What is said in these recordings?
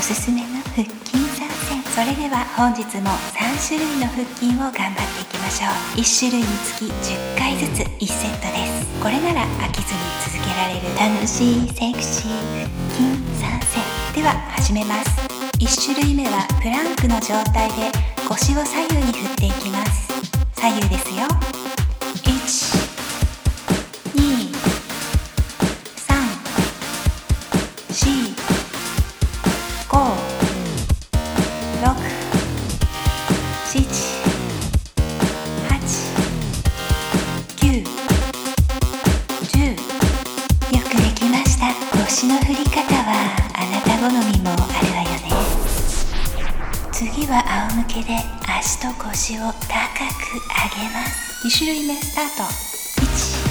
おすすめの腹筋参戦それでは本日も3種類の腹筋を頑張っていきましょう。1種類につき10回ずつ1セットです。これなら飽きずに続けられる楽しいセクシー腹筋参戦では始めます。1種類目はプランクの状態で腰を左右に振っていきます。左右ですよ。56。8。9。よくできました腰の振り方はあなた好みもあるわよね次は仰向けで足と腰を高く上げます2種類目スタート1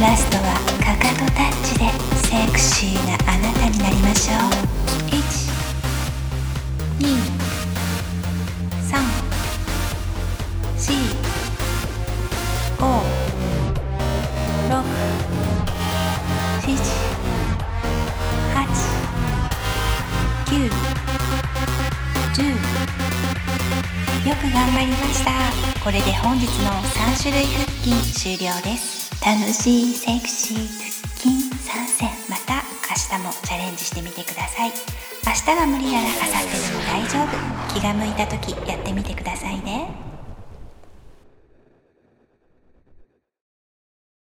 ラストはかかとタッチでセクシーなあなたになりましょう12。34。5。6。7。9よく頑張りましたこれで本日の3種類腹筋終了です楽しいセクシー腹筋参戦。また明日もチャレンジしてみてください。明日が無理なら明後日でも大丈夫。気が向いた時やってみてくださいね。